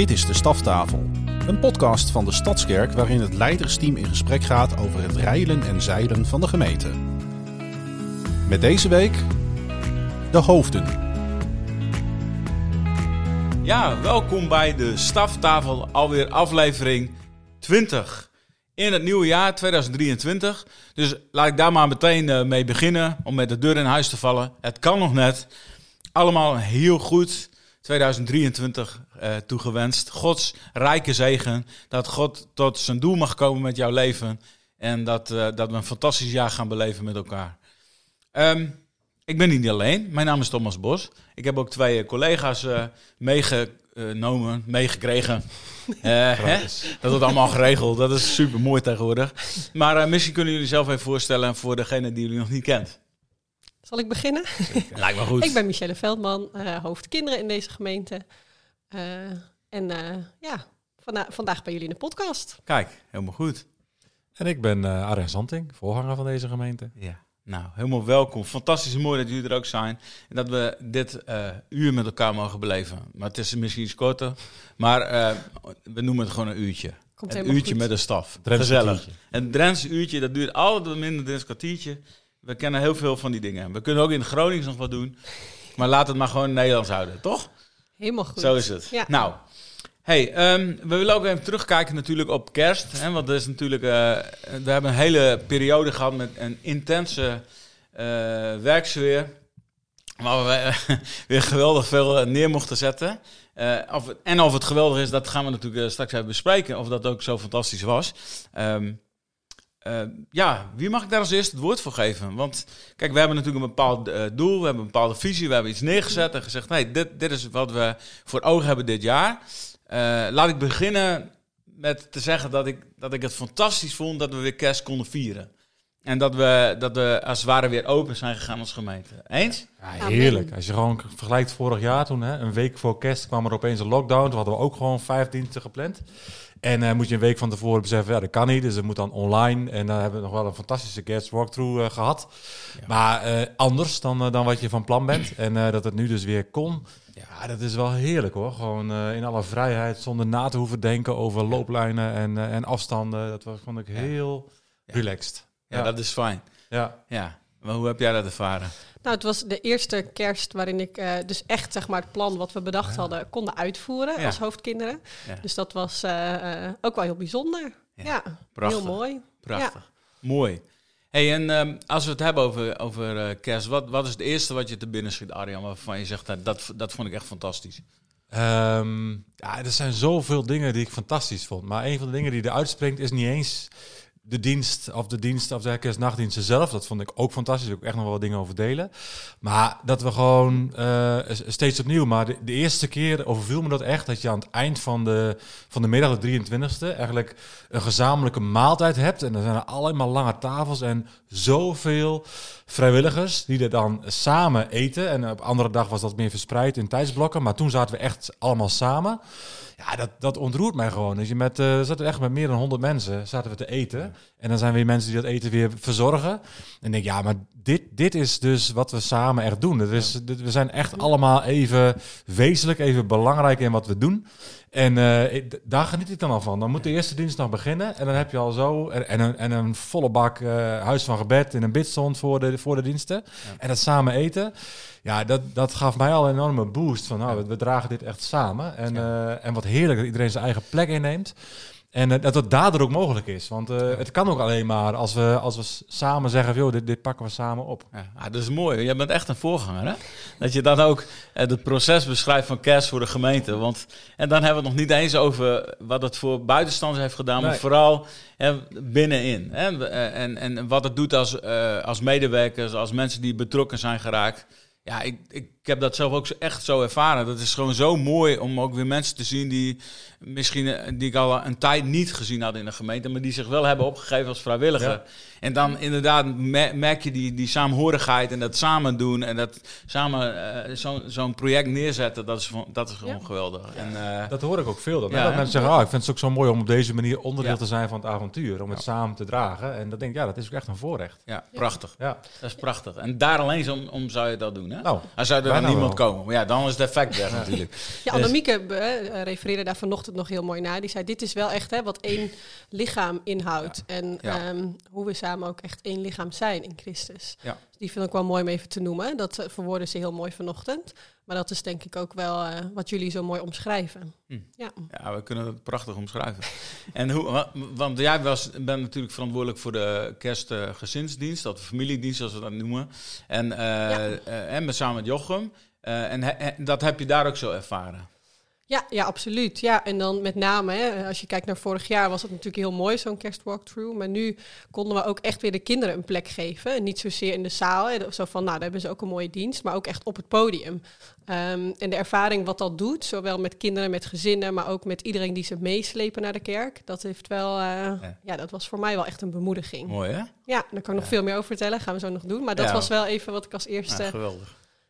Dit is de Staftafel, een podcast van de Stadskerk waarin het leidersteam in gesprek gaat over het reilen en zeilen van de gemeente. Met deze week de hoofden. Ja, welkom bij de Staftafel, alweer aflevering 20 in het nieuwe jaar 2023. Dus laat ik daar maar meteen eh, mee beginnen om met de deur in huis te vallen. Het kan nog net. Allemaal heel goed. 2023 eh, toegewenst. Gods rijke zegen. Dat God tot zijn doel mag komen met jouw leven. En dat, eh, dat we een fantastisch jaar gaan beleven met elkaar. Ehm, ik ben niet alleen. Mijn naam is Thomas Bos. Ik heb ook twee collega's eh, meegenomen, meegekregen. Hè? Dat wordt allemaal geregeld. Dat is super mooi tegenwoordig. Maar misschien kunnen jullie zelf even voorstellen voor degene die jullie nog niet kent. Zal ik beginnen? Lijkt me goed. Ik ben Michelle Veldman, eh hoofd kinderen in deze gemeente. Eh, en eh, ja, vanda- vandaag bij jullie in de podcast. Kijk, helemaal goed. En ik ben eh Arjen Zanting, voorganger van deze gemeente. Ja. Nou, helemaal welkom. Fantastisch mooi dat jullie er ook zijn. En dat we dit eh, uur met elkaar mogen beleven. Maar het is misschien iets korter. Maar eh, we noemen het gewoon een uurtje. Komt een uurtje goed. met de staf. Gezellig. Een Drentse uurtje, dat duurt altijd wat minder dan een kwartiertje. We kennen heel veel van die dingen. We kunnen ook in het Gronings nog wat doen. Maar laat het maar gewoon Nederlands houden, toch? Helemaal goed. Zo is het. Ja. Nou, hey, ehm, we willen ook even terugkijken natuurlijk op kerst. Hè, want er is natuurlijk, eh, we hebben een hele periode gehad met een intense eh, werksfeer. Waar we eh, weer geweldig veel neer mochten zetten. Of, en of het geweldig is, dat gaan we natuurlijk straks even bespreken. Of dat ook zo fantastisch was. Ehm, eh, ja, wie mag ik daar als eerste het woord voor geven? Want kijk, we hebben natuurlijk een bepaald eh, doel, we hebben een bepaalde visie, we hebben iets neergezet en gezegd: nee, dit, dit is wat we voor ogen hebben dit jaar. Eh, laat ik beginnen met te zeggen dat ik, dat ik het fantastisch vond dat we weer kerst konden vieren. En dat we, dat we als het ware weer open zijn gegaan als gemeente. Eens? Ja, heerlijk. Als je gewoon vergelijkt vorig jaar toen, hè, een week voor kerst kwam er opeens een lockdown. Toen hadden we ook gewoon vijf diensten gepland. En eh, moet je een week van tevoren beseffen, ja, dat kan niet. Dus dat moet dan online. En dan hebben we nog wel een fantastische kerst walkthrough eh, gehad. Maar eh, anders dan, dan wat je van plan bent. En dat het nu dus weer kon. Ja, dat is wel heerlijk hoor. Gewoon in alle vrijheid, zonder na te hoeven denken over looplijnen en, en afstanden. Dat was, vond ik heel relaxed. Ja, Ja. dat is fijn. Ja. Ja. Maar hoe heb jij dat ervaren? Nou, het was de eerste kerst waarin ik eh, dus echt zeg maar, het plan wat we bedacht hadden konden uitvoeren Ja. als hoofdkinderen. Ja. Dus dat was eh, eh, ook wel heel bijzonder. Ja. Ja, Prachtig. heel mooi. Prachtig. Mooi. Hey, en ehm, als we het hebben over, over eh, kerst, wat, wat is het eerste wat je te binnen schiet, Arjan, waarvan je zegt, nou, dat, dat vond ik echt fantastisch? Ehm, ja, er zijn zoveel dingen die ik fantastisch vond. Maar een van de dingen die eruit springt is niet eens de dienst of de dienst of de kerstnachtdiensten zelf. Dat vond ik ook fantastisch. Ik echt nog wel dingen over delen. Maar dat we gewoon eh, steeds opnieuw. Maar de, de eerste keer overviel me dat echt. Dat je aan het eind van de, van de middag, de 23e, eigenlijk een gezamenlijke maaltijd hebt. En er zijn er allemaal lange tafels en zoveel vrijwilligers die er dan samen eten. En op andere dag was dat meer verspreid in tijdsblokken. Maar toen zaten we echt allemaal samen. Ja, dat, dat ontroert mij gewoon. Dus je met, we zaten echt met meer dan 100 mensen zaten we te eten. En dan zijn weer mensen die dat eten weer verzorgen. En denk, ja, maar dit, dit is dus wat we samen echt doen. Het is, dit- we zijn echt allemaal even wezenlijk, even belangrijk in wat we doen. En eh, ik- daar geniet ik dan al van. Dan moet de eerste dinsdag beginnen. En dan heb je al zo... En, en, een, en een volle bak eh, huis van gebed in een bidstond voor de, voor de diensten. En dat samen eten. Ja, dat, dat gaf mij al een enorme boost. Van nou, we, we dragen dit echt samen. En, eh, en wat heerlijk dat iedereen zijn eigen plek inneemt. En eh, dat het daardoor ook mogelijk is. Want eh, het kan ook alleen maar als we, als we samen zeggen... Joh, dit, dit pakken we samen op. Ja, ah, dat is mooi. Je bent echt een voorganger, hè? Dat je dan ook eh, het proces beschrijft van kerst voor de gemeente. Want, en dan hebben we het nog niet eens over wat het voor buitenstanders heeft gedaan, maar vooral binnenin. Hè? Eh, En, en wat het doet als, als medewerkers, als mensen die betrokken zijn geraakt. Ja, ik, ik heb dat zelf ook zo- echt zo ervaren. Dat is gewoon zo mooi om ook weer mensen te zien die misschien eh, die ik al een tijd niet gezien had in de gemeente, maar die zich wel hebben opgegeven als vrijwilliger. Ja. En dan inderdaad me- merk je die, die saamhorigheid en dat samen doen en dat samen eh, zo'n zo'n project neerzetten, dat is, dat is gewoon Ja. geweldig. En, eh, Dat hoor ik ook veel. Dan, Ja, dat mensen zeggen, oh, ik vind het ook zo mooi om op deze manier onderdeel Ja. te zijn van het avontuur. Om het samen te dragen. En dat denk ik, ja, dat is ook echt een voorrecht. ja, prachtig. Ja. Dat is prachtig. En daar alleen om, om zou je dat doen, hè? Nou, zou er kan nou niemand wel. komen. Maar ja, dan is het effect weg natuurlijk. Ja, Dus- Annemieke eh, refereerde daar vanochtend nog heel mooi naar. Die zei, dit is wel echt hè, wat één lichaam inhoudt. En Ja. ehm, hoe we samen ook echt één lichaam zijn in Christus. Ja. Dus die vind ik wel mooi om even te noemen. Dat eh, verwoorden ze heel mooi vanochtend. Maar dat is denk ik ook wel eh, wat jullie zo mooi omschrijven. Hm. Ja. Ja, we kunnen het prachtig omschrijven. en hoe, wa- want jij was, bent natuurlijk verantwoordelijk voor de kerstgezinsdienst, of de familiedienst, zoals we dat noemen. En, eh, eh, en met, samen met Jochem. Eh, en he- he- dat heb je daar ook zo ervaren. Ja, ja, absoluut. Ja, en dan met name, hè, als je kijkt naar vorig jaar, was het natuurlijk heel mooi, zo'n kerstwalkthrough. Maar nu konden we ook echt weer de kinderen een plek geven. En niet zozeer in de zaal. Hè, zo van, nou, daar hebben ze ook een mooie dienst, maar ook echt op het podium. Ehm, en de ervaring wat dat doet, zowel met kinderen, met gezinnen, maar ook met iedereen die ze meeslepen naar de kerk. Dat heeft wel, eh, ja. dat was voor mij wel echt een bemoediging. Mooi, hè? Ja, daar kan ik nog veel meer over vertellen, gaan we zo nog doen. Maar dat Ja. was wel even wat ik als eerste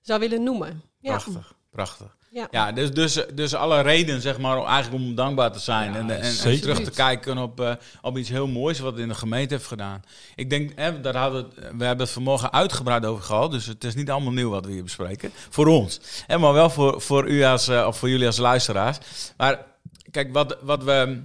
zou willen noemen. Prachtig, prachtig. Ja. Ja, dus, dus, dus alle reden, zeg maar, om- eigenlijk om dankbaar te zijn. Ja, en, en, terug te kijken op, eh, op iets heel moois wat in de gemeente heeft gedaan. Ik denk, hè, daar hadden we, we hebben het vanmorgen uitgebreid over gehad. Dus het is niet allemaal nieuw wat we hier bespreken. Voor ons. Hè, maar wel voor, voor u als, eh, of voor jullie als luisteraars. Maar kijk, wat, wat we.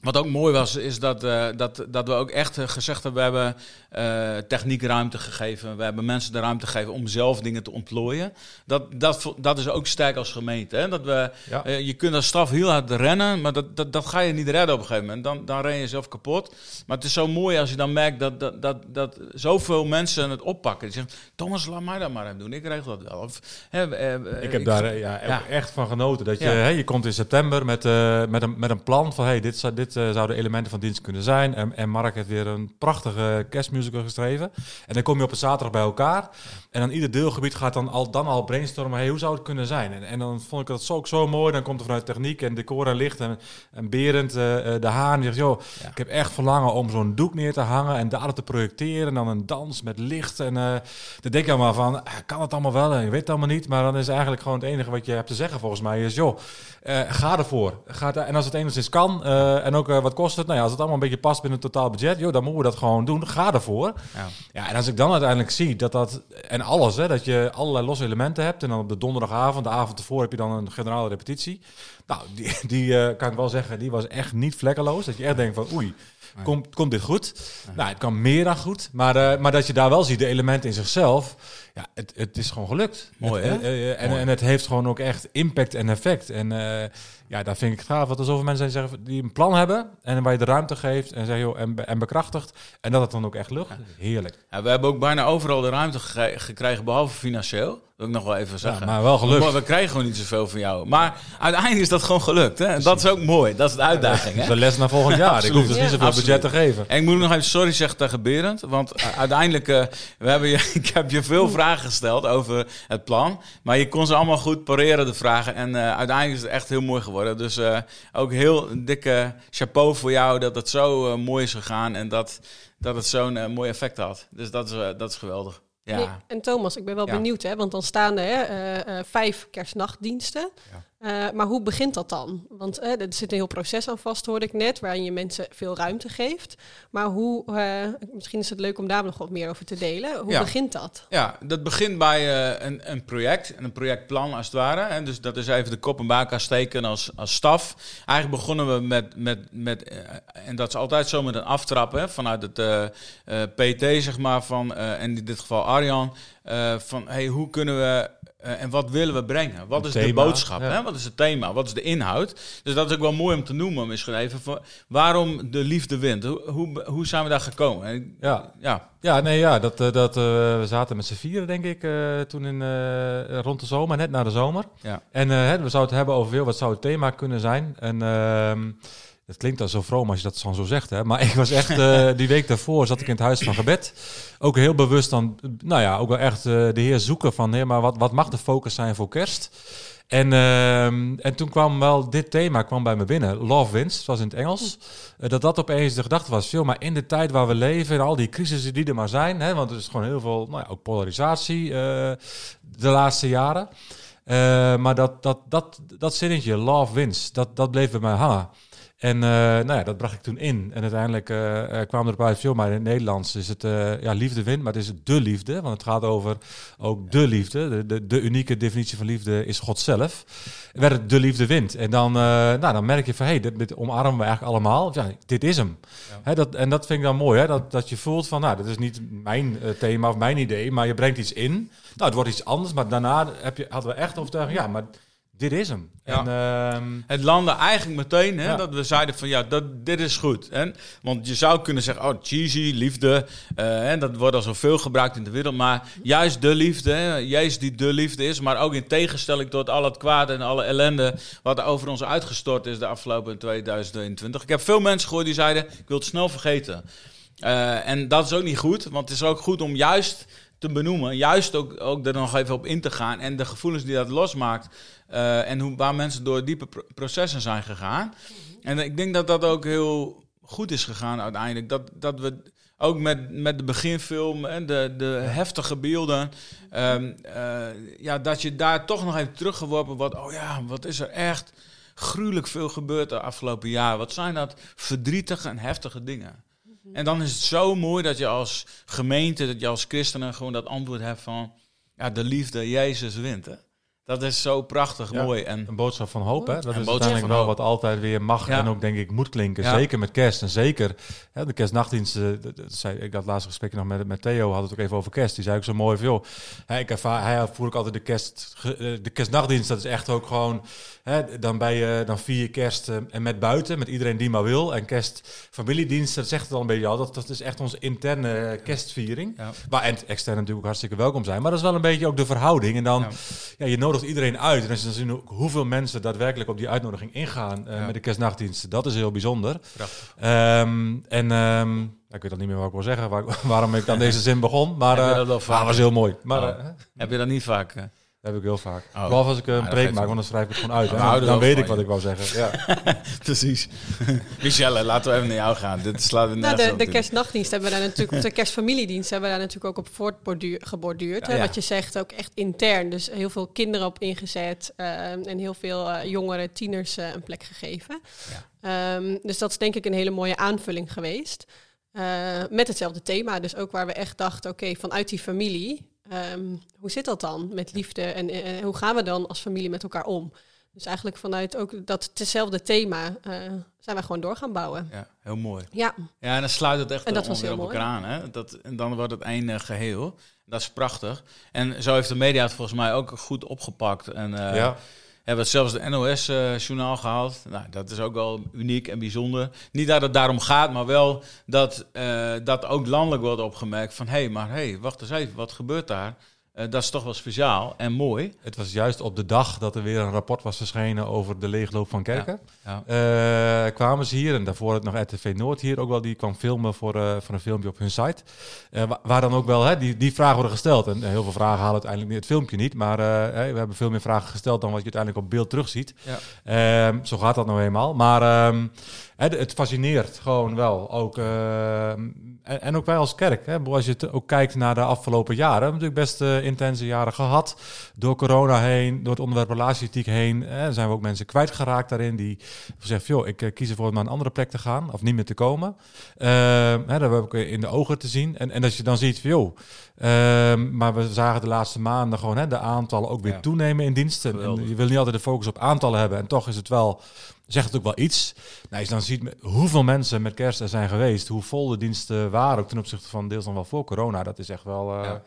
Wat ook mooi was, is dat, eh, dat, dat we ook echt eh, gezegd hebben: we hebben eh techniek ruimte gegeven. We hebben mensen de ruimte gegeven om zelf dingen te ontplooien. Dat, dat, dat is ook sterk als gemeente. Hè? Dat we, Ja. je kunt als staf heel hard rennen, maar dat, dat, dat ga je niet redden op een gegeven moment. Dan, dan ren je jezelf kapot. Maar het is zo mooi als je dan merkt dat, dat, dat, dat zoveel mensen het oppakken. Die zeggen: Thomas, laat mij dat maar even doen. Ik regel dat wel. Of, hè, Ik heb daar ja, echt van genoten. Dat je, hè, je komt in september met, met, een, met een plan van... Hey, dit, zou- dit eh, zouden elementen van dienst kunnen zijn. En, en Mark heeft weer een prachtige kerstmusical geschreven. En dan kom je op een zaterdag bij elkaar. En dan ieder deelgebied gaat dan al, dan al brainstormen... Hey, hoe zou het kunnen zijn? En, en dan vond ik dat zo, ook zo mooi. Dan komt er vanuit techniek en decor en licht... en, en Berend eh, eh, de Haan zegt... joh, Ja. ik heb echt verlangen om zo'n doek neer te hangen... en daar te projecteren. En dan een dans met licht. En eh dan denk je allemaal van... ah, kan het allemaal wel? En je weet het allemaal niet. Maar dan is eigenlijk gewoon het enige wat je hebt te zeggen volgens mij... is joh, ga ervoor. Ga er- en als het enigszins kan... en ook eh, wat kost het? Nou ja, als het allemaal een beetje past binnen het totaal budget... joh, dan moeten we dat gewoon doen. Ga ervoor. Ja. Ja, en als ik dan uiteindelijk zie dat dat... En alles, hè, dat je allerlei losse elementen hebt... en dan op de donderdagavond, de avond ervoor... heb je dan een generale repetitie. Nou, die, die eh, kan ik wel zeggen, die was echt niet vlekkeloos. Dat je echt denkt van, oei, komt, komt dit goed? Nou, het kan meer dan goed. Maar, eh, maar dat je daar wel ziet, de elementen in zichzelf... Ja, het, het is gewoon gelukt. Mooi, hè? eh, eh, en, Mooi. en het heeft gewoon ook echt impact en effect. En ja, daar vind ik het gaaf dat er zoveel mensen zijn zeggen, die een plan hebben... en waar je de ruimte geeft en, zeg, joh, en, en bekrachtigt... en dat het dan ook echt lukt. Heerlijk. Ja, we hebben ook bijna overal de ruimte gekregen, behalve financieel. Dat wil ik nog wel even Ja, zeggen. maar wel gelukt. Maar we krijgen gewoon niet zoveel van jou. Maar uiteindelijk is dat gewoon gelukt. Hè? En dat is ook mooi. Dat is de uitdaging. Dat is Hè? de les naar volgend jaar. ik hoef dus Ja. niet zoveel Absoluut. budget te geven. En ik moet nog even sorry zeggen tegen Berend. Want uh, uiteindelijk, eh, we hebben je, ik heb je veel vragen gesteld over het plan. Maar je kon ze allemaal goed pareren, de vragen. En eh, uiteindelijk is het echt heel mooi geworden. Dus eh, ook heel dikke chapeau voor jou dat het zo eh, mooi is gegaan. En dat, dat het zo'n eh, mooi effect had. Dus dat is, eh, dat is geweldig. Ja. Nee, en Thomas, ik ben wel Ja. benieuwd, hè, want dan staan er hè, eh, eh, vijf kerstnachtdiensten. Eh, maar hoe begint dat dan? Want eh, er zit een heel proces aan vast, hoorde ik net, waarin je mensen veel ruimte geeft. Maar hoe, eh, misschien is het leuk om daar nog wat meer over te delen. Hoe Ja. begint dat? Ja, dat begint bij een, een project, en een projectplan als het ware. En dus dat is even de kop en elkaar steken als, als staf. Eigenlijk begonnen we met, met, met en dat is altijd zo met een aftrap hè, vanuit het PT, zeg maar, van, en in dit geval Arjan, van hey, hoe kunnen we eh, en wat willen we brengen? Wat is de boodschap? ja. Hè? Wat is het thema? Wat is de inhoud? Dus dat is ook wel mooi om te noemen misschien even. Van, waarom de liefde wint? Hoe, hoe, hoe zijn we daar gekomen? En, Ja. ja, Ja, nee, ja, dat, eh, dat, eh, we zaten met z'n vieren, denk ik, toen in, rond de zomer, net na de zomer. Ja. En we zouden het hebben over veel, wat zou het thema kunnen zijn? En ehm het klinkt al zo vroom als je dat zo zo zegt, hè. Maar ik was echt, eh, die week daarvoor zat ik in het huis van gebed. Ook heel bewust dan, nou ja, ook wel echt eh, de heer zoeken van, hè, maar wat, wat mag de focus zijn voor kerst? En, ehm, en toen kwam wel dit thema kwam bij me binnen. Love wins, was in het Engels. Eh, dat dat opeens de gedachte was. Veel, maar in de tijd waar we leven, en al die crisissen die er maar zijn. Hè, want er is gewoon heel veel, nou ja, ook polarisatie de laatste jaren. Maar dat, dat, dat, dat zinnetje, love wins, dat, dat bleef bij mij hangen. En uh, nou ja, dat bracht ik toen in. En uiteindelijk uh, kwam er op uit, veel, maar in het Nederlands is het ja, liefde wint, maar het is de liefde. Want het gaat over ook de liefde. De, de, de unieke definitie van liefde is God zelf. werd het de liefde wint. En dan, nou, dan merk je van, hé, hey, dit, omarmen we eigenlijk allemaal. Ja, dit is hem. Ja. Hè, dat, en dat vind ik dan mooi, hè, dat, dat je voelt van, nou, dat is niet mijn thema of mijn idee, maar je brengt iets in. Nou, het wordt iets anders, maar daarna heb je, hadden we echt overtuiging, ja, maar dit is hem. Ja. En, ehm, het landde eigenlijk meteen hè, dat we zeiden van ja, dat, dit is goed. Hè? Want je zou kunnen zeggen, oh cheesy, liefde, uh, dat wordt al zoveel gebruikt in de wereld. Maar juist de liefde, hè, juist die de liefde is, maar ook in tegenstelling tot al het kwaad en alle ellende wat er over ons uitgestort is de afgelopen 2021. Ik heb veel mensen gehoord die zeiden, ik wil het snel vergeten. Uh, en dat is ook niet goed, want het is ook goed om juist te benoemen. Juist ook, ook er nog even op in te gaan. En de gevoelens die dat losmaakt. Uh, en hoe, waar mensen door diepe processen zijn gegaan. En ik denk dat dat ook heel goed is gegaan uiteindelijk. Dat, dat we ook met, met de beginfilm en de, de heftige beelden. Um, uh, ja, dat je daar toch nog even teruggeworpen wordt. Oh ja, wat is er echt gruwelijk veel gebeurd de afgelopen jaar. Wat zijn dat verdrietige en heftige dingen. En dan is het zo mooi dat je als gemeente, dat je als christenen gewoon dat antwoord hebt van, ja, de liefde Jezus wint. Hè? Dat is zo prachtig mooi. En een boodschap van hoop, hè? Dat is uiteindelijk wel wat altijd weer mag en ook denk ik moet klinken. Zeker met kerst en zeker hè, de kerstnachtdiensten. zei, ik had laatst gesprek nog met, met Theo, had het ook even over kerst. Die zei ook zo mooi veel. Hij, ik ervaar, hij voer ik altijd de kerst, eh, de kerstnachtdienst. Dat is echt ook gewoon Hè, dan, ben je, dan vier je kerst en met buiten, met iedereen die maar wil. En kerst, familiedienst, dat zegt het al een beetje al. Dat, dat is echt onze interne kerstviering. Ja. Waar en extern natuurlijk hartstikke welkom zijn. Maar dat is wel een beetje ook de verhouding. En dan, ja. je nodigt iedereen uit. En als je dan ziet hoeveel mensen daadwerkelijk op die uitnodiging ingaan uh, met de kerstnachtdienst. Dat is heel bijzonder. Um, en... Um, ik weet al niet meer wat ik wil zeggen, waar, waarom ik aan deze zin begon. Maar uh, dat was heel mooi. Maar, oh. Heb je dat niet vaak? Heb ik heel vaak. Oh. Behalve als ik een preek maak, want dan schrijf ik het gewoon uit. Nou, dan weet ik wat ik wou zeggen. Ja. Precies. Michelle, laten we even naar jou gaan. Dit slaat nou, de, de kerstnachtdienst hebben we daar natuurlijk, de kerstfamiliedienst hebben we daar natuurlijk ook op voortgeborduurd. Ja, Wat je zegt, ook echt intern. Dus heel veel kinderen op ingezet uh, en heel veel uh, jongere tieners uh, een plek gegeven. Um, dus dat is denk ik een hele mooie aanvulling geweest. met hetzelfde thema. Dus ook waar we echt dachten, oké, vanuit die familie Um, hoe zit dat dan met liefde en uh, hoe gaan we dan als familie met elkaar om? Dus eigenlijk vanuit ook dat hetzelfde thema uh, zijn wij gewoon door gaan bouwen. Ja, heel mooi. Ja, ja en dan sluit het echt en dat was heel op mooi. elkaar aan. Hè? Dat, en dan wordt het uh, geheel. Dat is prachtig. En zo heeft de media het volgens mij ook goed opgepakt. En, uh, ja hebben we zelfs de NOS-journaal uh, gehaald. Nou, dat is ook wel uniek en bijzonder. Niet dat het daarom gaat, maar wel dat uh, dat ook landelijk wordt opgemerkt van... hé, hey, maar hé, hey, wacht eens even, wat gebeurt daar? Uh, dat is toch wel speciaal en mooi. Het was juist op de dag dat er weer een rapport was verschenen over de leegloop van kerken. Ja, Uh, kwamen ze hier en daarvoor het nog RTV Noord hier ook wel, die kwam filmen voor, uh, voor een filmpje op hun site. Waar, waar, dan ook wel hè, die, die vragen worden gesteld. En heel veel vragen halen uiteindelijk het filmpje niet, maar we hebben veel meer vragen gesteld dan wat je uiteindelijk op beeld terugziet. Ja. Ehm, zo gaat dat nou eenmaal. Maar um, het fascineert gewoon wel. Ook, uh, en, en, ook wij als kerk. Hè, als je het ook kijkt naar de afgelopen jaren. We hebben natuurlijk best uh, intense jaren gehad. Door corona heen, door het onderwerp relatieethiek heen. Hè, zijn we ook mensen kwijtgeraakt daarin. Die zeggen, joh, ik uh, kies ervoor om naar een andere plek te gaan. Of niet meer te komen. Ehm, hè, dat heb ik in de ogen te zien. En, en als je dan ziet, joh. Ehm, maar we zagen de laatste maanden gewoon hè, de aantallen ook weer ja. toenemen in diensten. En je wil niet altijd de focus op aantallen hebben. En toch is het wel zegt het ook wel iets. Nou, als je dan ziet hoeveel mensen met kerst er zijn geweest, hoe vol de diensten waren, ook ten opzichte van deels dan wel voor corona, dat is echt wel uh, ja.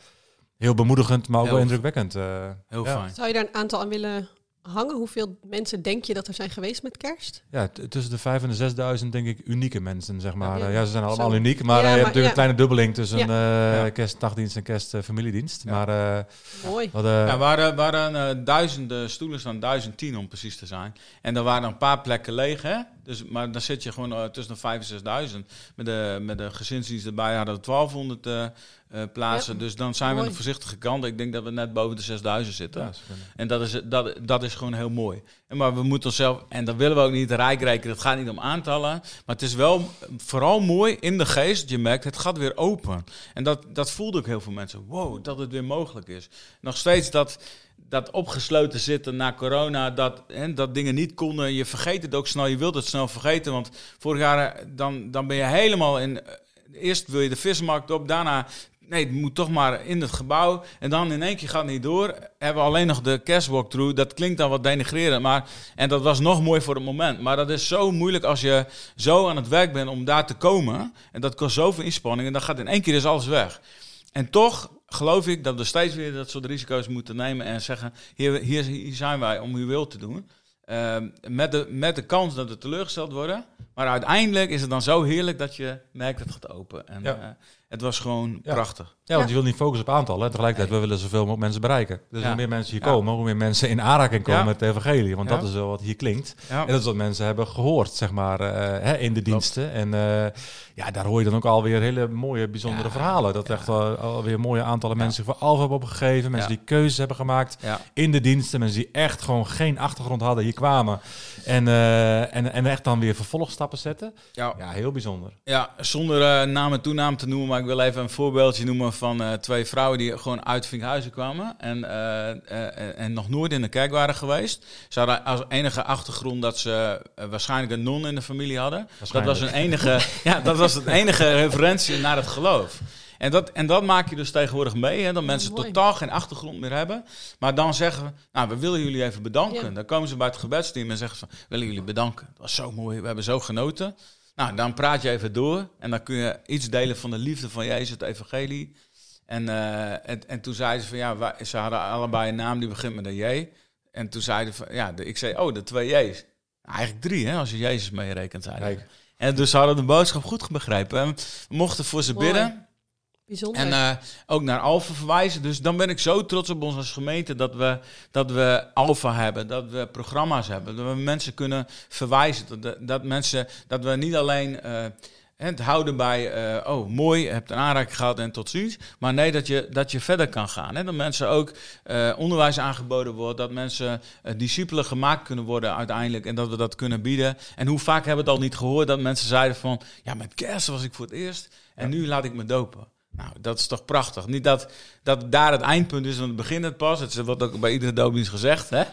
heel bemoedigend, maar ook heel wel indrukwekkend. Uh, heel ja. fijn. Zou je daar een aantal aan willen hangen? Hoeveel mensen denk je dat er zijn geweest met kerst? Ja, tussen de 5 en de 6000 denk ik unieke mensen, zeg maar. Ja, ja ze zijn allemaal Zo. uniek, maar ja, je hebt natuurlijk een kleine dubbeling tussen ja. uh, kerstnachtdienst en kerstfamiliedienst. Uh, maar uh, mooi. Wat, ja, waren, waren duizenden stoelen staan, 1010 om precies te zijn. En er waren een paar plekken leeg, hè? Dus, maar dan zit je gewoon tussen de 5 en 6.000. Met de, met de gezinsdienst erbij hadden we 1200 uh, plaatsen. Ja. Dus dan zijn we aan de voorzichtige kant. Ik denk dat we net boven de 6000 zitten. Ja, en dat is, dat, dat is is gewoon heel mooi. En maar we moeten onszelf, en dat willen we ook niet rijk rekenen, het gaat niet om aantallen. Maar het is wel vooral mooi in de geest, je merkt, het gaat weer open. En dat, dat voelde ook heel veel mensen. Wow, dat het weer mogelijk is. Nog steeds dat, dat opgesloten zitten na corona, dat, hè, dat dingen niet konden. Je vergeet het ook snel, je wilt het snel vergeten. Want vorig jaar, eh, dan, dan ben je helemaal in... eh, Eerst wil je de vismarkt op, daarna nee, het moet toch maar in het gebouw. En dan in één keer gaat het niet door. Hebben we alleen nog de kerstwalkthrough. Dat klinkt dan wat denigrerend. Maar, en dat was nog mooi voor het moment. Maar dat is zo moeilijk als je zo aan het werk bent om daar te komen. En dat kost zoveel inspanning. En dan gaat in één keer is alles weg. En toch geloof ik dat we steeds weer dat soort risico's moeten nemen. En zeggen, hier, hier, hier zijn wij om uw wil te doen. Ehm, met, de, met de kans dat we teleurgesteld worden. Maar uiteindelijk is het dan zo heerlijk dat je merkt dat het gaat open. En Ja. eh, het was gewoon Ja. prachtig. Ja, want je wil niet focussen op aantallen. En tegelijkertijd, we willen zoveel mogelijk mensen bereiken. Dus hoe meer mensen hier komen, hoe meer mensen in aanraking komen met het evangelie. Want dat is wel wat hier klinkt. En dat is wat mensen hebben gehoord, zeg maar, eh, hè, in de diensten. En eh, ja, daar hoor je dan ook alweer hele mooie, bijzondere verhalen. Dat echt al, alweer mooie aantallen mensen zich voor Alfa hebben opgegeven. Mensen die keuzes hebben gemaakt in de diensten. Mensen die echt gewoon geen achtergrond hadden, hier kwamen. En, eh, en, en echt dan weer vervolgstappen zetten. Ja. Heel bijzonder. Ja, zonder naam en toenaam te noemen, maar ik wil even een voorbeeldje noemen van eh, twee vrouwen die gewoon uit Vinkhuizen kwamen en, eh, eh, en nog nooit in de kerk waren geweest. Ze hadden als enige achtergrond dat ze waarschijnlijk een non in de familie hadden. Dat was hun enige, ja, dat was het enige referentie naar het geloof. En dat, en dat maak je dus tegenwoordig mee, hè, dat mensen mooi. totaal geen achtergrond meer hebben. Maar dan zeggen we, nou, we willen jullie even bedanken. Ja. Dan komen ze bij het gebedsteam en zeggen ze, van, willen jullie bedanken. Dat was zo mooi, we hebben zo genoten. Nou, dan praat je even door en dan kun je iets delen van de liefde van Jezus, het evangelie. En, eh, en, en toen zeiden ze van, ja, wij- ze hadden allebei een naam die begint met een J. En toen zeiden van, ja, de, ik zei, oh, de twee J's. Nou, eigenlijk drie, hè, als je Jezus meerekent. Kijk. En dus ze hadden de boodschap goed begrepen. En we mochten voor ze Mooi. bidden. Bijzonder. En eh, ook naar Alfa verwijzen. Dus dan ben ik zo trots op ons als gemeente dat we, dat we Alfa hebben, dat we programma's hebben, dat we mensen kunnen verwijzen. Dat, dat, mensen, dat we niet alleen eh, het houden bij, eh, oh mooi, je hebt een aanraking gehad en tot ziens. Maar nee, dat je, dat je verder kan gaan. Hè? Dat mensen ook eh, onderwijs aangeboden wordt, dat mensen discipelen gemaakt kunnen worden uiteindelijk en dat we dat kunnen bieden. En hoe vaak hebben we het al niet gehoord dat mensen zeiden van, ja met kerst was ik voor het eerst en nu laat ik me dopen. Nou, dat is toch prachtig. Niet dat, dat daar het eindpunt is, want het begint het pas. Het wordt ook bij iedere doopdienst gezegd. Hè?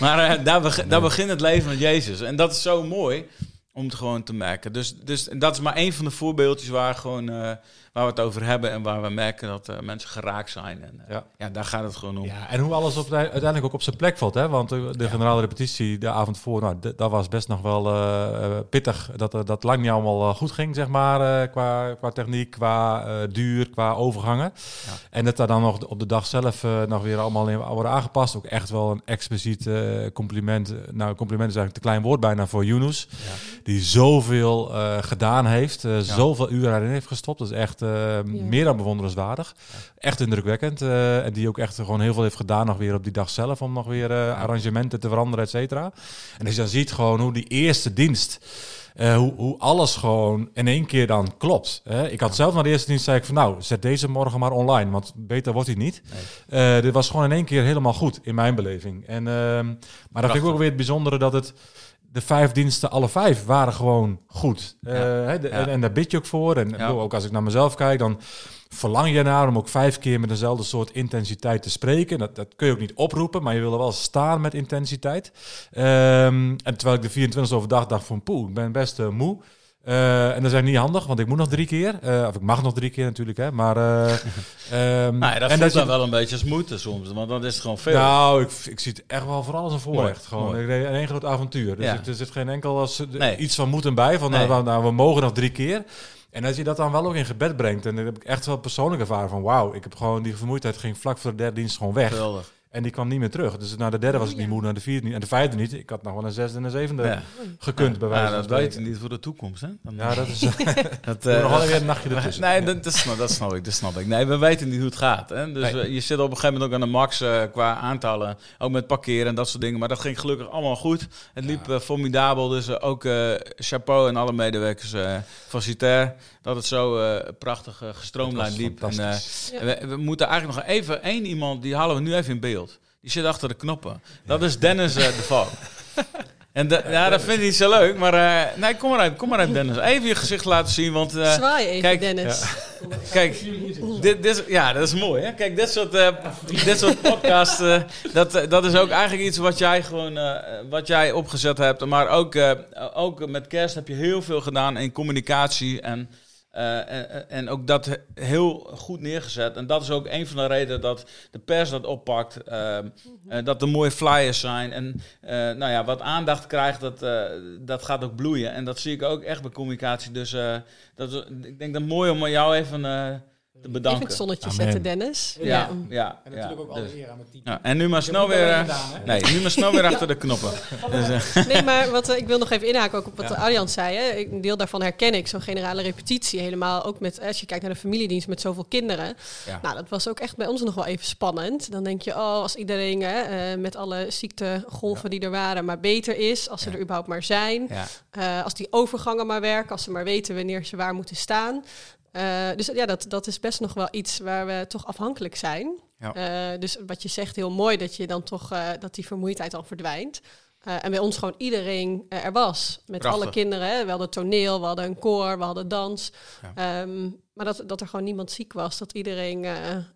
Maar eh, daar, beg- daar begint het leven met Jezus. En dat is zo mooi om het gewoon te merken. Dus, dus dat is maar één van de voorbeeldjes waar, gewoon, eh, waar we het over hebben. En waar we merken dat eh, mensen geraakt zijn. En, eh, Ja. ja, daar gaat het gewoon om. Ja, en hoe alles op, uiteindelijk ook op zijn plek valt. Hè? Want de, de generale repetitie de avond voor, nou, dat was best nog wel eh, eh, pittig. Dat, eh, dat lang niet allemaal eh, goed ging, zeg maar. eh, qua, qua techniek, qua eh, duur, qua overgangen. Ja. En dat daar dan nog op de dag zelf eh, nog weer allemaal in worden aangepast. Ook echt wel een expliciet eh, compliment. Nou, compliment is eigenlijk te klein woord bijna voor Yunus. Die zoveel eh, gedaan heeft. eh, Zoveel uren erin heeft gestopt. Dat is echt eh, meer dan bewonderenswaardig. Echt indrukwekkend. eh, en die ook echt gewoon heel veel heeft gedaan nog weer op die dag zelf. Om nog weer eh, arrangementen te veranderen, et cetera. En als je dan ziet gewoon hoe die eerste dienst... eh, hoe, hoe alles gewoon in één keer dan klopt. Hè? Ik had zelf naar de eerste dienst zei ik van nou, zet deze morgen maar online, want beter wordt hij niet. Dit was gewoon in één keer helemaal goed in mijn beleving. En, ehm, maar dan vind ik ook weer het bijzondere dat het de vijf diensten, alle vijf, waren gewoon goed. Eh, hè, de- Ja. en, en daar bid je ook voor. En Ja. ook als ik naar mezelf kijk, dan verlang je naar om ook vijf keer met dezelfde soort intensiteit te spreken. Dat, dat kun je ook niet oproepen, maar je wil er wel staan met intensiteit. Ehm, en terwijl ik de 24 overdag dacht van poeh, ik ben best eh, moe. Eh, en dat is niet handig, want ik moet nog drie keer. Eh, of ik mag nog drie keer natuurlijk, hè. Maar, eh, ehm, Nou ja, dat en je- dan wel een beetje als moeten soms. Want dan is het gewoon veel. nou, ik, ik zie het echt wel vooral als een voorrecht. Mooi, Gewoon mooi. Een één groot avontuur. Dus Ja. er zit geen enkel als, Nee. iets van moeten bij. Van Nee. nou, nou, we mogen nog drie keer. En als je dat dan wel ook in gebed brengt, en dan heb ik echt wel persoonlijk ervaren van wauw, ik heb gewoon die vermoeidheid ging vlak voor de derde dienst gewoon weg. Geweldig. En die kwam niet meer terug. Dus na de derde was ik Oh, niet ja. moe, na de vierde niet. En de vijfde niet. Ik had nog wel een zesde en een zevende Ja. gekund bij wijze Ja, van dat weet niet voor de toekomst. Hè? Dan, Ja, dat is dat, eh, nog wel weer een nachtje ertussen. Nee, dat, dat, snap, dat snap ik, dat snap ik. Nee, we weten niet hoe het gaat. Hè? Dus Nee. eh, je zit op een gegeven moment ook aan de max eh, qua aantallen. Ook met parkeren en dat soort dingen. Maar dat ging gelukkig allemaal goed. Het liep eh, formidabel. Dus eh, ook eh, chapeau en alle medewerkers eh van Citer. Dat het zo eh, prachtig eh, gestroomlijnd liep. En, eh, fantastisch. Ja. we, we moeten eigenlijk nog even één iemand, die halen we nu even in beeld. Die zit achter de knoppen. Dat is Dennis eh, de Valk. En de- ja, dat vind ik niet zo leuk, maar eh, nee, kom maar uit, kom maar uit Dennis. Even je gezicht laten zien, want eh, Zwaai even, kijk, Dennis. kijk, dit, dit, ja, dat is mooi hè. Kijk, dit soort, eh, dit soort podcasts, eh, dat, dat is ook eigenlijk iets wat jij gewoon, eh, wat jij opgezet hebt. Maar ook, eh, ook met kerst heb je heel veel gedaan in communicatie en... eh, en, ook dat he- heel goed neergezet. En dat is ook een van de redenen dat de pers dat oppakt. eh, dat er mooie flyers zijn. En eh, nou ja, wat aandacht krijgt, dat, dat gaat ook bloeien. En dat zie ik ook echt bij communicatie. Dus dat is, ik denk dat mooi om jou even te bedanken. Even het zonnetje Amen. zetten, Dennis. Ja, ja, En ja, natuurlijk ook alle dus- eer aan mijn team. ja, en nu maar snel weer. eh, gedaan, nee, nu maar snel weer achter de knoppen. Dus, eh, Nee, maar wat, eh, ik wil nog even inhaken ook op wat Ja. Arjan zei. Hè. Een deel daarvan herken ik, zo'n generale repetitie. Helemaal ook met, als je kijkt naar de familiedienst met zoveel kinderen. Ja. Nou, dat was ook echt bij ons nog wel even spannend. Dan denk je, oh, als iedereen hè, eh, met alle ziektegolven die er waren maar beter is. Als ze Ja. er überhaupt maar zijn. ja. Eh, als die overgangen maar werken, als ze maar weten wanneer ze waar moeten staan. Eh, dus ja, dat, dat is best nog wel iets waar we toch afhankelijk zijn. Ja. Eh, dus wat je zegt, heel mooi dat je dan toch eh, dat die vermoeidheid dan verdwijnt. En bij ons gewoon iedereen er was. Met Prachtig. alle kinderen. Hè. We hadden toneel, we hadden een koor, we hadden dans. Ja. Ehm, maar dat, dat er gewoon niemand ziek was, dat iedereen eh,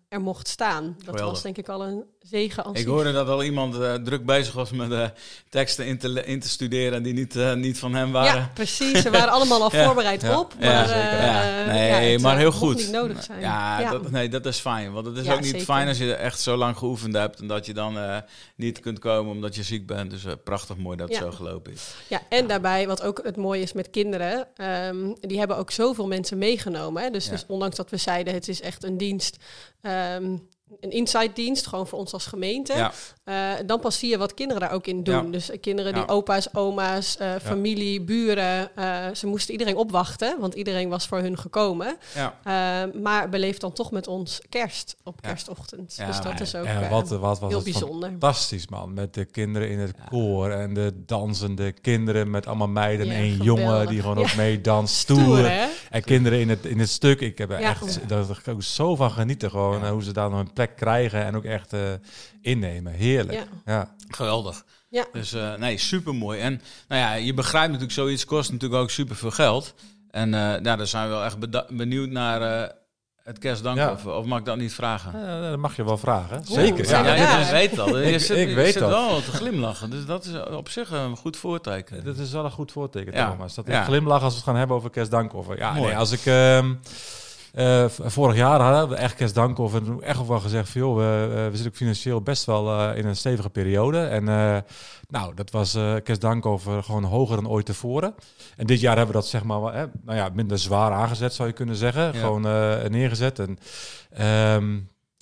er mocht staan. Dat Geweldig. was denk ik al een zegen als Ik hoorde dat al iemand eh, druk bezig was met eh, teksten in te, in te studeren die niet, niet van hem waren. Ja, precies. Ze waren allemaal al Ja. voorbereid Ja. op. Ja, Maar, Ja. Nee, het, maar heel goed. niet nodig zijn. Ja, Dat, nee, dat is fijn. Want het is ook niet zeker. fijn als je echt zo lang geoefend hebt en dat je dan niet kunt komen omdat je ziek bent. Dus prachtig mooi dat het zo gelopen is. Ja, en daarbij, wat ook het mooie is met kinderen, ehm, die hebben ook zoveel mensen meegenomen. Hè? Dus. Dus ondanks dat we zeiden, het is echt een dienst, ehm, een inside dienst, gewoon voor ons als gemeente. Ja. Eh, dan pas zie je wat kinderen daar ook in doen. Ja. Dus eh, kinderen die Ja. opa's, oma's, eh, familie, buren, eh, ze moesten iedereen opwachten, want iedereen was voor hun gekomen. Ja. Eh, maar beleeft dan toch met ons kerst op Ja. kerstochtend. Ja, dus dat is ook En wat, wat was heel het bijzonder. fantastisch, man. Met de kinderen in het Ja. koor en de dansende kinderen met allemaal meiden Ja, en één jongen die gewoon ook meedanst. Stoer? En kinderen in het, in het stuk. Ik heb er Ja. echt daar heb ik ook zo van genieten. Gewoon Ja. hoe ze daar nog een plek krijgen en ook echt eh, innemen. Heerlijk. Ja. Ja. Geweldig. Ja. Dus eh, nee, super mooi. En nou ja, je begrijpt natuurlijk, zoiets kost natuurlijk ook super veel geld. En eh nou, daar zijn we wel echt benieuwd naar eh, het kerstdank. Ja. Of, of mag ik dat niet vragen? Eh, dat mag je wel vragen. Zeker. Ja. Ja, Ja. je weet dat. Je Ik- zit, ik je weet zit dat. wel te glimlachen. Dus dat is op zich een goed voorteken. Dat is wel een goed voorteken, Ja. Thomas. Dat Ja. ik glimlach als we het gaan hebben over kerstdankoffer. Ja, Mooi. nee, als ik... ehm, eh, vorig jaar hadden we echt heb ik echt ook wel gezegd van... joh, we, eh, we zitten ook financieel best wel eh, in een stevige periode. En nou, dat was eh kerstdankoffer gewoon hoger dan ooit tevoren. En dit jaar hebben we dat zeg maar nou ja, minder zwaar aangezet, zou je kunnen zeggen. Ja. Gewoon neergezet. En, ehm,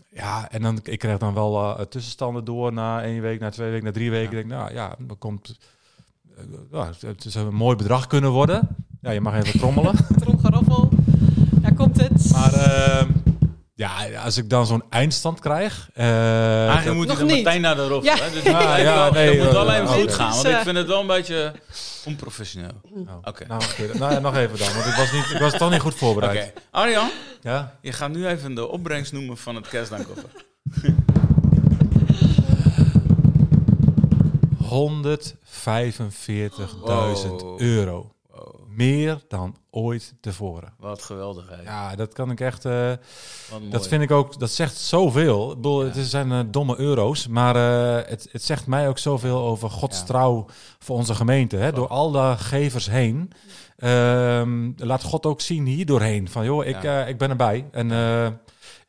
ja, en dan, ik kreeg dan wel tussenstanden door na één week, na twee weken, na drie weken. Ja. Ik denk, nou ja, dan komt... ja, het is een mooi bedrag kunnen worden. Ja, je mag even trommelen. Tromgeroffel. Maar ehm, ja, als ik dan zo'n eindstand krijg... eh, Eigenlijk dat- moet je Nog dan niet. meteen naar de rof. Ja. Hè? Dus Ah, ja, ja, nee, dat moet eh, wel even goed gaan. Want Dus, ik eh, vind het wel een beetje onprofessioneel. oh, Oké. nou, oké. nou, ja, nog even dan, want ik was, niet, ik was toch niet goed Oké. voorbereid. Arjan, Ja? je gaat nu even de opbrengst noemen van het kerstdankoffer. 145.000 Wow. euro. Meer dan ooit tevoren. wat geweldig. Hè? Ja, dat kan ik echt... eh, wat mooi. Dat vind ik ook, dat zegt zoveel. Ik bedoel, Ja. Het zijn eh, domme euro's, maar eh, het, het zegt mij ook zoveel over Gods Ja. trouw voor onze gemeente. Hè? Door al de gevers heen. Ehm, laat God ook zien hier doorheen. Van joh, ik, Ja. eh, ik ben erbij. En eh,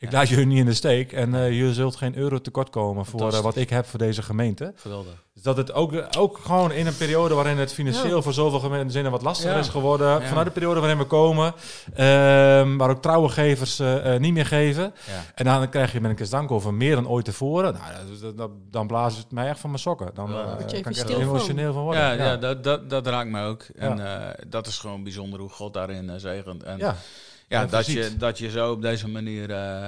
ik Ja. laat jullie niet in de steek. En eh je zult geen euro tekort komen voor eh, wat ik heb voor deze gemeente. Geweldig. Dus dat het ook, ook gewoon in een periode waarin het financieel voor zoveel gemeenten wat lastiger Ja. is geworden. Ja. Vanuit de periode waarin we komen. ehm, waar ook trouwe gevers eh, niet meer geven. Ja. En dan krijg je met een kerstdank over meer dan ooit tevoren. Nou, dat- dan blazen het mij echt van mijn sokken. Dan kan ik echt emotioneel van worden. Ja, ja. dat, dat, dat raakt mij ook. En Ja. eh, dat is gewoon bijzonder hoe God daarin zegent. En Ja. dat, ziet. je, dat je zo op deze manier... eh,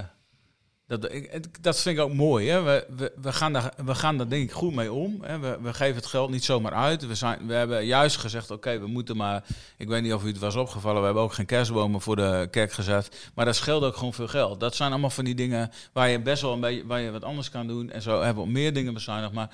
Dat, ik, dat vind ik ook mooi. Hè? We, we, we, gaan daar, we gaan daar denk ik goed mee om. Hè? We, we geven het geld niet zomaar uit. We, zijn, we hebben juist gezegd, oké, we moeten maar... Ik weet niet of u het was opgevallen. We hebben ook geen kerstbomen voor de kerk gezet. Maar dat scheelt ook gewoon veel geld. Dat zijn allemaal van die dingen waar je best wel een beetje... waar je wat anders kan doen. En zo hebben we meer dingen bezuinigd. Maar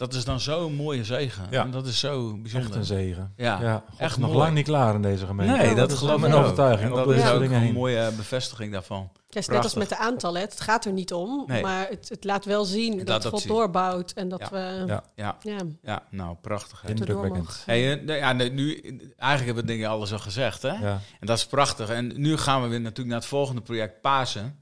dat is dan zo'n mooie zegen. Ja. En dat is zo Echt bijzonder. een zegen. Ja, Ja, God echt nog mooi. lang niet klaar in deze gemeente. Nee, Ja, dat is geloof ik overtuiging. En dat is ook een heen. mooie bevestiging daarvan. Ja, is net als met de aantallen. Het gaat er niet om, Nee. maar het, het laat wel zien Het dat dat God doorbouwt en dat Ja. we Ja. Ja, ja, ja nou, prachtig. Indrukwekkend. Hey, eh, nou ja, nee, nu, eigenlijk hebben we dingen alles al gezegd, hè? Ja. En dat is prachtig. En nu gaan we weer natuurlijk naar het volgende project Pasen.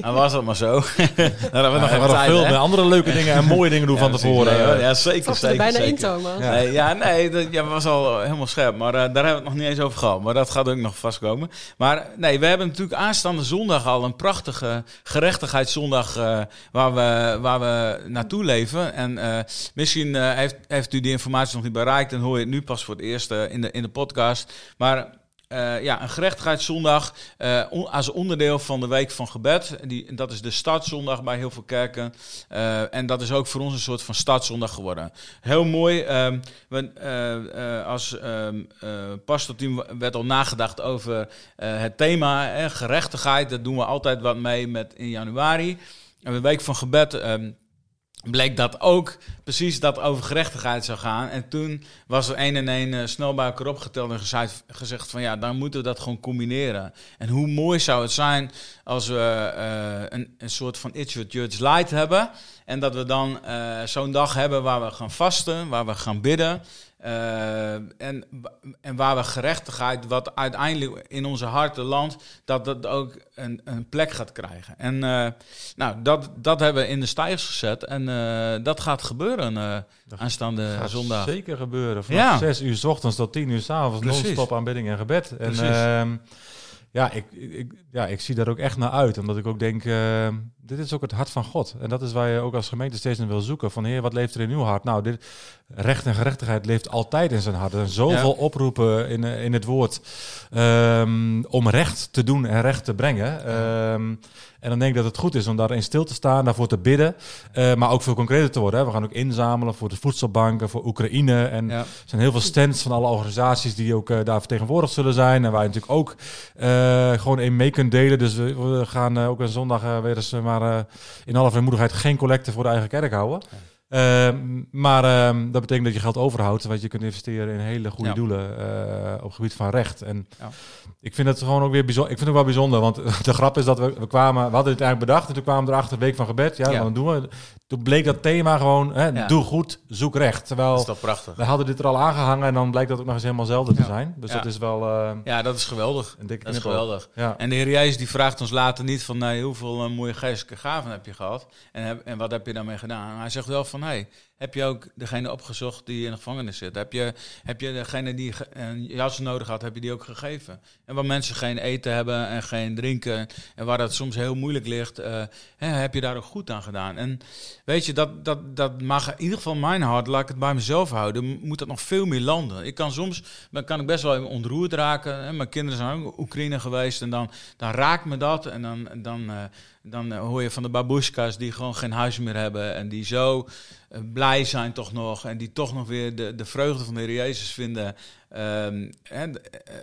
En was dat maar zo. Dan hebben we nog Ja, even veel andere leuke dingen en mooie dingen doen Ja, van tevoren. Eh. ja, zeker, er zeker, bijna in. Thomas. Ja. Nee, ja, nee, dat ja, was al helemaal scherp. Maar eh, daar hebben we het nog niet eens over gehad. Maar dat gaat ook nog vastkomen. Maar nee, we hebben natuurlijk aanstaande zondag al een prachtige gerechtigheidszondag eh, waar, we, waar we naartoe leven. En eh, misschien eh, heeft, heeft u die informatie nog niet bereikt en hoor je het nu pas voor het eerst in, de, in de podcast. Maar eh, ja, een gerechtigheidszondag eh, on- als onderdeel van de week van gebed. Die, dat is de startzondag bij heel veel kerken. Eh, en dat is ook voor ons een soort van startzondag geworden. Heel mooi. ehm, we, eh, eh, als ehm eh pastorteam werd al nagedacht over eh, het thema gerechtigheid. Dat doen we altijd wat mee met in januari. En de week van gebed ehm, bleek dat ook precies dat over gerechtigheid zou gaan. En toen was er één en één eh, snel bij elkaar opgeteld en gezegd, van ja, dan moeten we dat gewoon combineren. En hoe mooi zou het zijn als we eh, een, een soort van It's Your Church Light hebben. En dat we dan eh, zo'n dag hebben waar we gaan vasten, waar we gaan bidden. Eh, en, en waar we gerechtigheid, wat uiteindelijk in onze harten landt, dat dat ook een, een plek gaat krijgen. En eh, nou, dat, dat hebben we in de stijgers gezet. En eh, dat gaat gebeuren Dat aanstaande gaat zondag. zeker gebeuren. Vanaf Ja. 6 uur 's ochtends tot 10 uur 's avonds. Non-stop aanbidding en gebed. En ehm, ja, ik, ik, ja, ik zie daar ook echt naar uit. Omdat ik ook denk, ehm, dit is ook het hart van God. En dat is waar je ook als gemeente steeds naar wil zoeken. Van heer, wat leeft er in uw hart? Nou, dit, recht en gerechtigheid leeft altijd in zijn hart. Er zijn zoveel oproepen in, in het woord ehm, om recht te doen en recht te brengen. Ehm, en dan denk ik dat het goed is om daarin stil te staan, daarvoor te bidden. eh, maar ook veel concreter te worden. Hè. We gaan ook inzamelen voor de voedselbanken, voor Oekraïne. En Ja. er zijn heel veel stands van alle organisaties die ook eh, daar vertegenwoordigd zullen zijn. En waar je natuurlijk ook eh, gewoon in mee kunt delen. Dus we, we gaan ook een zondag weer eens eh, maar eh, in alle vrijmoedigheid geen collecte voor de eigen kerk houden. Ehm, maar ehm, dat betekent dat je geld overhoudt, want je kunt investeren in hele goede Ja. doelen eh, op het gebied van recht. En Ja. ik vind het gewoon ook weer bijzonder. Ik vind het wel bijzonder, want de grap is dat we, we kwamen, we hadden het eigenlijk bedacht en toen kwamen we erachter week van gebed. Ja, Ja. dan doen we. Toen bleek dat thema gewoon, hè, Ja. doe goed, zoek recht. Dat Terwijl is toch prachtig. we hadden dit er al aangehangen en dan blijkt dat ook nog eens helemaal zelden te zijn. Dus Ja. dat is wel eh, Ja, dat is geweldig. een dikke Dat is geweldig. Ja. En de Heer Jezus die vraagt ons later niet van nee, hoeveel eh, mooie geestelijke gaven heb je gehad en, heb, en wat heb je daarmee gedaan. Hij zegt wel van hey, heb je ook degene opgezocht die in de gevangenis zit? Heb je, heb je degene die een jas nodig had, heb je die ook gegeven? En waar mensen geen eten hebben en geen drinken en waar dat soms heel moeilijk ligt, eh, heb je daar ook goed aan gedaan. En weet je, dat, dat, dat mag in ieder geval mijn hart, laat ik het bij mezelf houden, moet dat nog veel meer landen. Ik kan soms, dan kan ik best wel even ontroerd raken. Hè. Mijn kinderen zijn ook Oekraïne geweest en dan, dan raakt me dat. En dan, dan, eh, dan eh, hoor je van de babushka's die gewoon geen huis meer hebben en die zo eh, blij zijn toch nog en die toch nog weer de, de vreugde van de Heer Jezus vinden. Ehm, en, eh,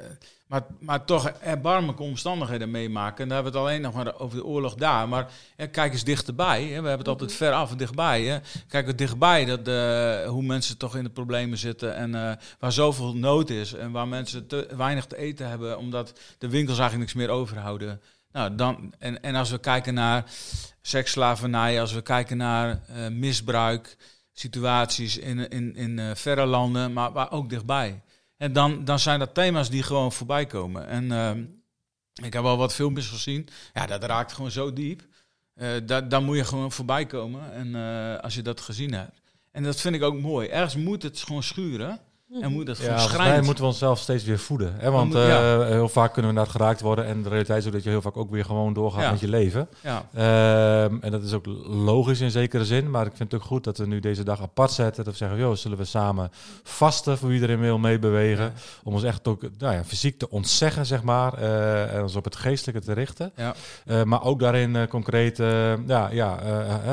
maar, maar toch erbarmelijke omstandigheden meemaken. En daar hebben we het alleen nog maar over de oorlog daar. Maar kijk eens dichterbij. Hè. We hebben het altijd ver af en dichtbij. Hè. Kijk wat dichtbij dat, hoe mensen toch in de problemen zitten. En waar zoveel nood is. En waar mensen te weinig te eten hebben. Omdat de winkels eigenlijk niks meer overhouden. Nou, dan, en, en als we kijken naar seksslavernij. Als we kijken naar eh, misbruik. Situaties in, in, in eh, verre landen. Maar, ook dichtbij. En dan, dan zijn dat thema's die gewoon voorbij komen. En ehm, ik heb al wat filmpjes gezien. Ja, dat raakt gewoon zo diep. Eh daar, daar moet je gewoon voorbij komen. En als je dat gezien hebt. En dat vind ik ook mooi. Ergens moet het gewoon schuren. En moet dat Ja, schrijnend. moeten we onszelf steeds weer voeden. Hè? Want moet- ja. eh, heel vaak kunnen we inderdaad geraakt worden. En de realiteit is ook dat je heel vaak ook weer gewoon doorgaat Ja. met je leven. Ja, Ehm, en dat is ook logisch in zekere zin. Maar ik vind het ook goed dat we nu deze dag apart zetten. Dat we zeggen, joh, zullen we samen vasten voor wie erin wil meebewegen. Om ons echt ook nou ja, fysiek te ontzeggen, zeg maar. eh, en ons op het geestelijke te richten. ja. Eh, maar ook daarin eh, concreet, ja, ja,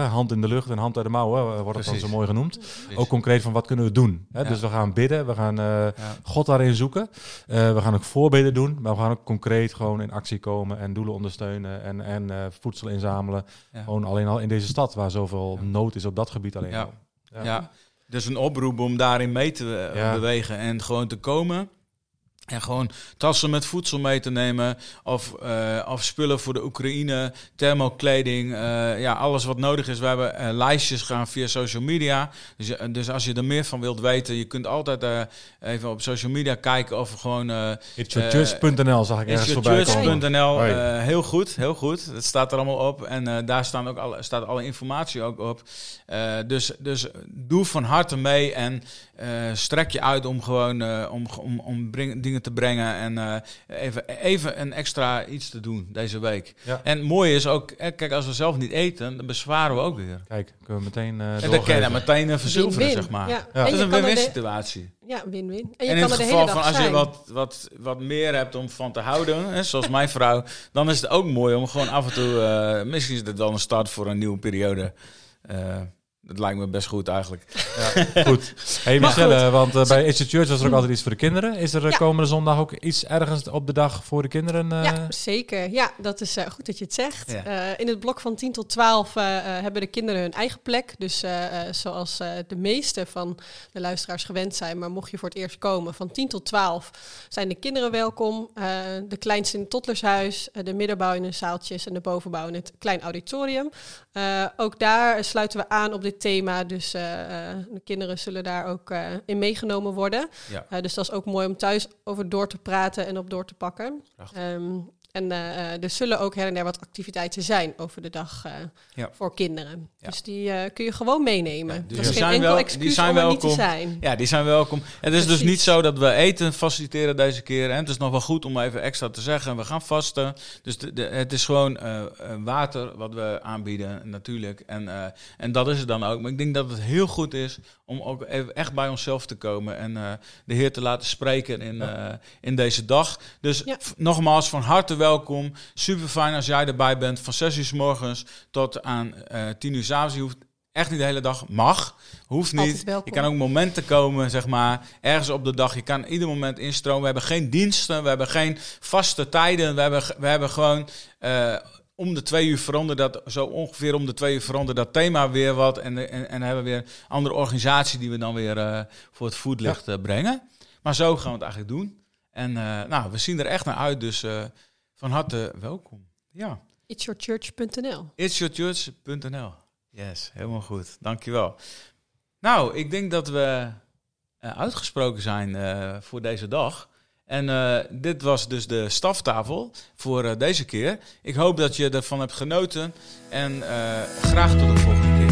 hand in de lucht en hand uit de mouwen, wordt het dan zo mooi genoemd. Ook concreet van wat kunnen we doen. Hè? Ja. Dus we gaan bidden, we gaan eh, Ja. God daarin zoeken. Eh, we gaan ook voorbeden doen, maar we gaan ook concreet gewoon in actie komen en doelen ondersteunen en, en eh, voedsel inzamelen. Gewoon alleen al in deze stad waar zoveel nood is op dat gebied alleen Ja. al. Ja. Ja. dus een oproep om daarin mee te bewegen en gewoon te komen. En gewoon tassen met voedsel mee te nemen. Of, eh, of spullen voor de Oekraïne, thermokleding. eh, ja, alles wat nodig is. We hebben eh, lijstjes gaan via social media. Dus, dus als je er meer van wilt weten, je kunt altijd even op social media kijken of gewoon. It'syourchurch.nl zag ik ergens voorbij komen. Heel goed, heel goed. Dat staat er allemaal op. En daar staan ook alle, staat alle informatie ook op. Dus, dus doe van harte mee en strek je uit om gewoon om, om, om dingen te brengen. En eh, even, even een extra iets te doen deze week. Ja. En mooi is ook, eh, kijk, als we zelf niet eten, dan bezwaren we ook weer. Kijk, kunnen we meteen eh En dan kan je meteen eh, verzilveren, zeg maar. Ja. Dat is een win-win situatie. Ja, win-win. En je En in kan het er de geval hele van dag als je wat, wat, wat meer hebt om van te houden, hè, zoals mijn vrouw, dan is het ook mooi om gewoon af en toe, eh, misschien is het dan een start voor een nieuwe periode. Dat lijkt me best goed eigenlijk. Goed. Hey Michelle, want eh, bij It's Your Church was er ook altijd iets voor de kinderen. Is er eh, Ja. komende zondag ook iets ergens op de dag voor de kinderen? eh? Ja, zeker. Ja, dat is eh, goed dat je het zegt. Ja. Eh, in het blok van 10 tot 12 eh, eh, hebben de kinderen hun eigen plek. Dus eh, eh, zoals eh, de meeste van de luisteraars gewend zijn. Maar mocht je voor het eerst komen, van 10 tot 12 zijn de kinderen welkom. Eh, de kleinste in het toddlershuis, de middenbouw in de zaaltjes en de bovenbouw in het klein auditorium. Eh, ook daar sluiten we aan op dit thema. Dus eh, eh, de kinderen zullen daar ook in meegenomen worden. Ja. Dus dat is ook mooi om thuis over door te praten en op door te pakken. Prachtig. En eh, er zullen ook her en der wat activiteiten zijn over de dag eh, Ja. voor kinderen. Ja. Dus die eh, kun je gewoon meenemen. Ja, dus dat die is geen zijn enkel wel- die excuus zijn om er niet te welkom. zijn. Ja, die zijn welkom. Het is dus niet zo dat we eten faciliteren deze keer. En het is nog wel goed om even extra te zeggen. We gaan vasten. Dus de, de- het is gewoon water wat we aanbieden, natuurlijk. En, en dat is het dan ook. Maar ik denk dat het heel goed is om ook even echt bij onszelf te komen. En de Heer te laten spreken in, in deze dag. Dus nogmaals, van harte welkom. Super fijn als jij erbij bent. Van 6 uur s morgens tot aan eh 10 uur s avonds. Je hoeft echt niet de hele dag. Mag. Hoeft niet. Je kan ook momenten komen, zeg maar, ergens op de dag. Je kan ieder moment instromen. We hebben geen diensten, we hebben geen vaste tijden. We hebben, we hebben gewoon eh, om de twee uur veranderd dat, zo ongeveer om de twee uur veranderd dat thema weer wat. En, en, en hebben we weer een andere organisatie die we dan weer eh, voor het voetlicht brengen. Maar zo gaan we het eigenlijk doen. En nou, we zien er echt naar uit, dus van harte welkom. Ja, Itsyourchurch.nl itsyourchurch.nl. Yes, helemaal goed. Dankjewel. Nou, ik denk dat we eh, uitgesproken zijn eh, voor deze dag. En eh, dit was dus de staftafel voor deze keer. Ik hoop dat je ervan hebt genoten. En graag tot de volgende keer.